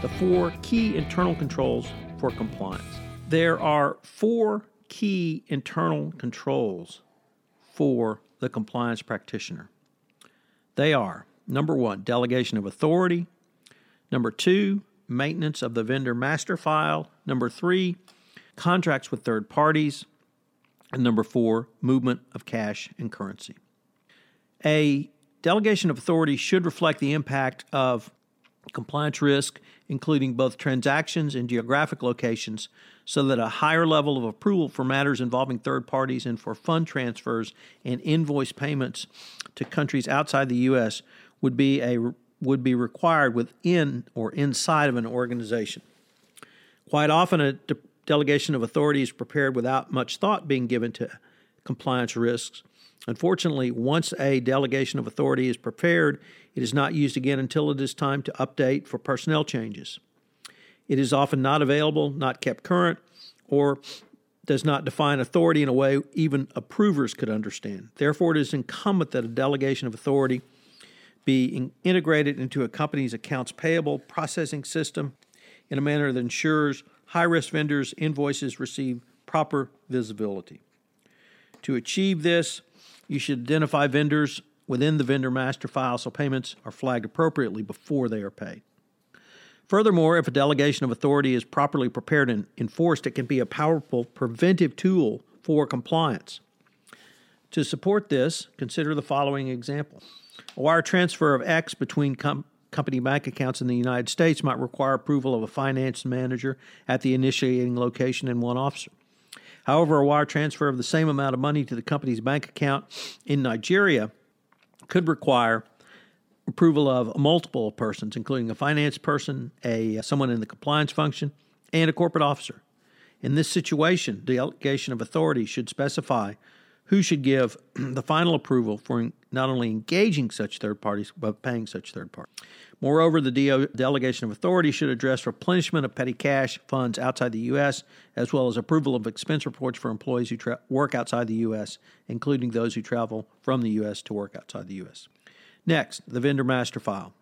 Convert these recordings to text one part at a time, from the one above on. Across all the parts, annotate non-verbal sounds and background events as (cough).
the four key internal controls for compliance. There are four key internal controls for the compliance practitioner. They are number one, delegation of authority, number two, maintenance of the vendor master file, number three, contracts with third parties, and number four, movement of cash and currency. A delegation of authority should reflect the impact of compliance risk, including both transactions and geographic locations, so that a higher level of approval for matters involving third parties and for fund transfers and invoice payments to countries outside the U.S. would be a would be required within or inside of an organization. Quite often, a de- delegation of authority is prepared without much thought being given to compliance risks. Unfortunately, once a delegation of authority is prepared, it is not used again until it is time to update for personnel changes. It is often not available, not kept current, or does not define authority in a way even approvers could understand. Therefore, it is incumbent that a delegation of authority be in- integrated into a company's accounts payable processing system in a manner that ensures high risk vendors' invoices receive proper visibility. To achieve this, you should identify vendors within the vendor master file so payments are flagged appropriately before they are paid. Furthermore, if a delegation of authority is properly prepared and enforced, it can be a powerful preventive tool for compliance. To support this, consider the following example. A wire transfer of X between com- company bank accounts in the United States might require approval of a finance manager at the initiating location and one officer. However, a wire transfer of the same amount of money to the company's bank account in Nigeria could require approval of multiple persons, including a finance person, a someone in the compliance function, and a corporate officer. In this situation, the delegation of authority should specify who should give (clears throat) the final approval for not only engaging such third parties but paying such third parties. Moreover, the DOA delegation of authority should address replenishment of petty cash funds outside the U.S., as well as approval of expense reports for employees who tra- work outside the U.S., including those who travel from the U.S. to work outside the U.S. Next, the vendor master file.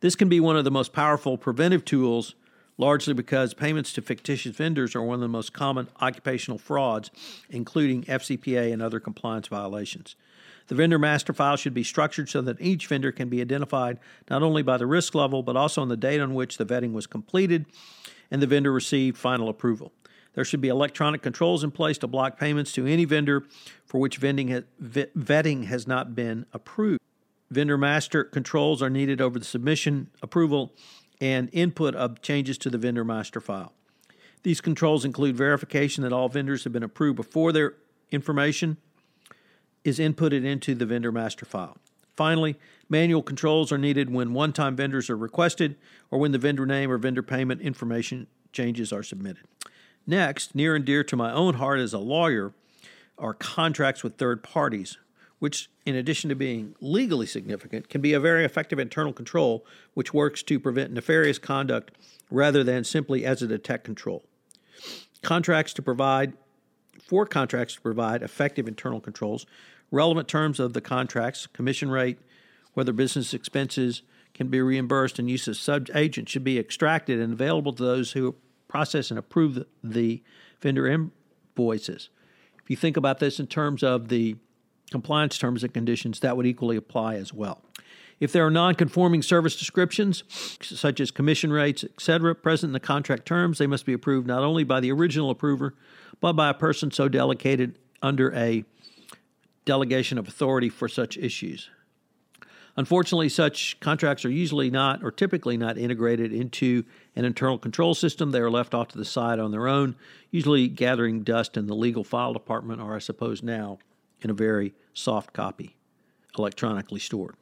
This can be one of the most powerful preventive tools, largely because payments to fictitious vendors are one of the most common occupational frauds, including FCPA and other compliance violations. The vendor master file should be structured so that each vendor can be identified not only by the risk level, but also on the date on which the vetting was completed and the vendor received final approval. There should be electronic controls in place to block payments to any vendor for which vetting has not been approved. Vendor master controls are needed over the submission, approval, and input of changes to the vendor master file. These controls include verification that all vendors have been approved before their information is inputted into the vendor master file. Finally, manual controls are needed when one time vendors are requested or when the vendor name or vendor payment information changes are submitted. Next, near and dear to my own heart as a lawyer, are contracts with third parties, which, in addition to being legally significant, can be a very effective internal control which works to prevent nefarious conduct rather than simply as a detect control. Contracts to provide for contracts to provide effective internal controls, relevant terms of the contracts, commission rate, whether business expenses can be reimbursed, and use of sub agent should be extracted and available to those who process and approve the, the vendor invoices. If you think about this in terms of the compliance terms and conditions, that would equally apply as well. If there are non-conforming service descriptions, such as commission rates, etc., present in the contract terms, they must be approved not only by the original approver, but by a person so delegated under a delegation of authority for such issues. Unfortunately, such contracts are usually not or typically not integrated into an internal control system. They are left off to the side on their own, usually gathering dust in the legal file department, or I suppose now in a very soft copy, electronically stored.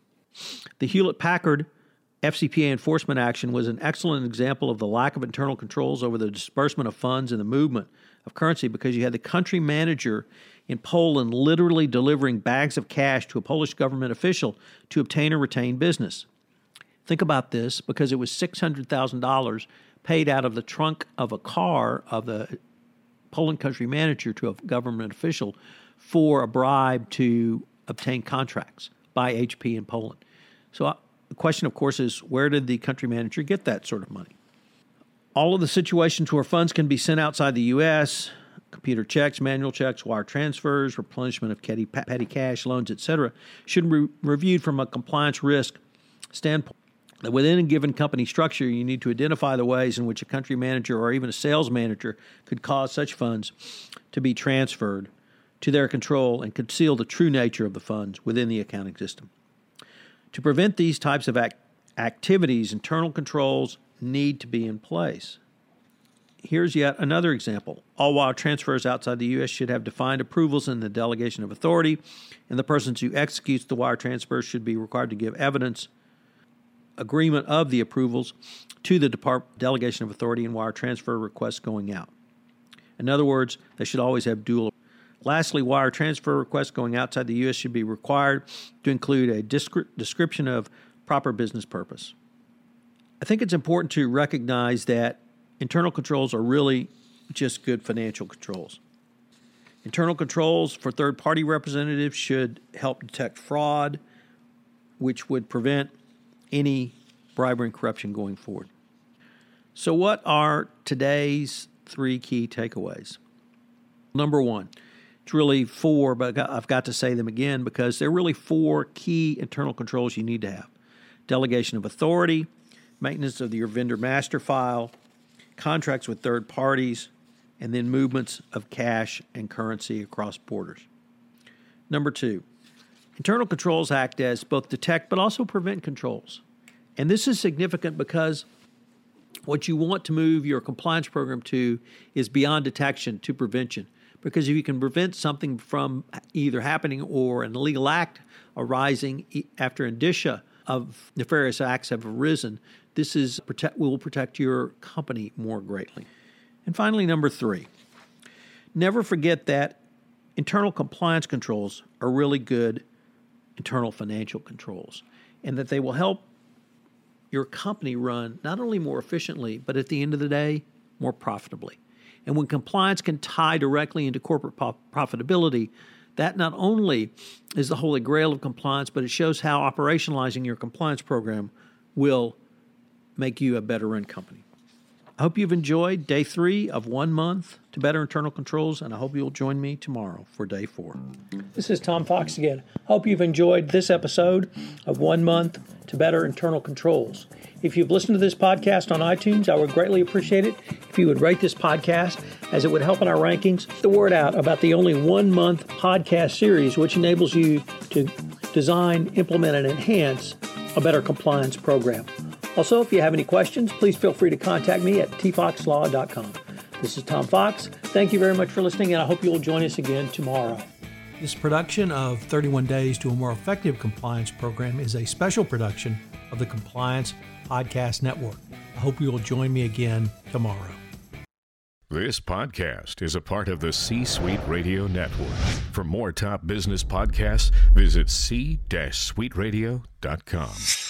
The Hewlett Packard FCPA enforcement action was an excellent example of the lack of internal controls over the disbursement of funds and the movement of currency because you had the country manager in Poland literally delivering bags of cash to a Polish government official to obtain or retain business. Think about this because it was $600,000 paid out of the trunk of a car of the Poland country manager to a government official for a bribe to obtain contracts by HP in Poland. So uh, the question, of course, is where did the country manager get that sort of money? All of the situations where funds can be sent outside the U.S., computer checks, manual checks, wire transfers, replenishment of petty, petty cash, loans, etc., should be reviewed from a compliance risk standpoint. That within a given company structure, you need to identify the ways in which a country manager or even a sales manager could cause such funds to be transferred to their control and conceal the true nature of the funds within the accounting system. To prevent these types of act- activities, internal controls need to be in place. Here's yet another example. All wire transfers outside the U.S. should have defined approvals in the delegation of authority, and the person who executes the wire transfer should be required to give evidence, agreement of the approvals to the Department delegation of authority and wire transfer requests going out. In other words, they should always have dual. Lastly, wire transfer requests going outside the U.S. should be required to include a description of proper business purpose. I think it's important to recognize that internal controls are really just good financial controls. Internal controls for third party representatives should help detect fraud, which would prevent any bribery and corruption going forward. So, what are today's three key takeaways? Number one, it's really four, but I've got to say them again because they're really four key internal controls you need to have delegation of authority, maintenance of your vendor master file, contracts with third parties, and then movements of cash and currency across borders. Number two, internal controls act as both detect but also prevent controls. And this is significant because what you want to move your compliance program to is beyond detection to prevention. Because if you can prevent something from either happening or an illegal act arising after indicia of nefarious acts have arisen, this is protect, will protect your company more greatly. And finally, number three, never forget that internal compliance controls are really good internal financial controls and that they will help your company run not only more efficiently, but at the end of the day, more profitably. And when compliance can tie directly into corporate profitability, that not only is the holy grail of compliance, but it shows how operationalizing your compliance program will make you a better run company. I hope you've enjoyed day three of one month to better internal controls, and I hope you'll join me tomorrow for day four. This is Tom Fox again. Hope you've enjoyed this episode of One Month to Better Internal Controls. If you've listened to this podcast on iTunes, I would greatly appreciate it if you would rate this podcast, as it would help in our rankings. The word out about the only one month podcast series, which enables you to design, implement, and enhance a better compliance program. Also, if you have any questions, please feel free to contact me at tfoxlaw.com. This is Tom Fox. Thank you very much for listening, and I hope you will join us again tomorrow. This production of 31 Days to a More Effective Compliance Program is a special production of the Compliance Podcast Network. I hope you will join me again tomorrow. This podcast is a part of the C Suite Radio Network. For more top business podcasts, visit c-suiteradio.com.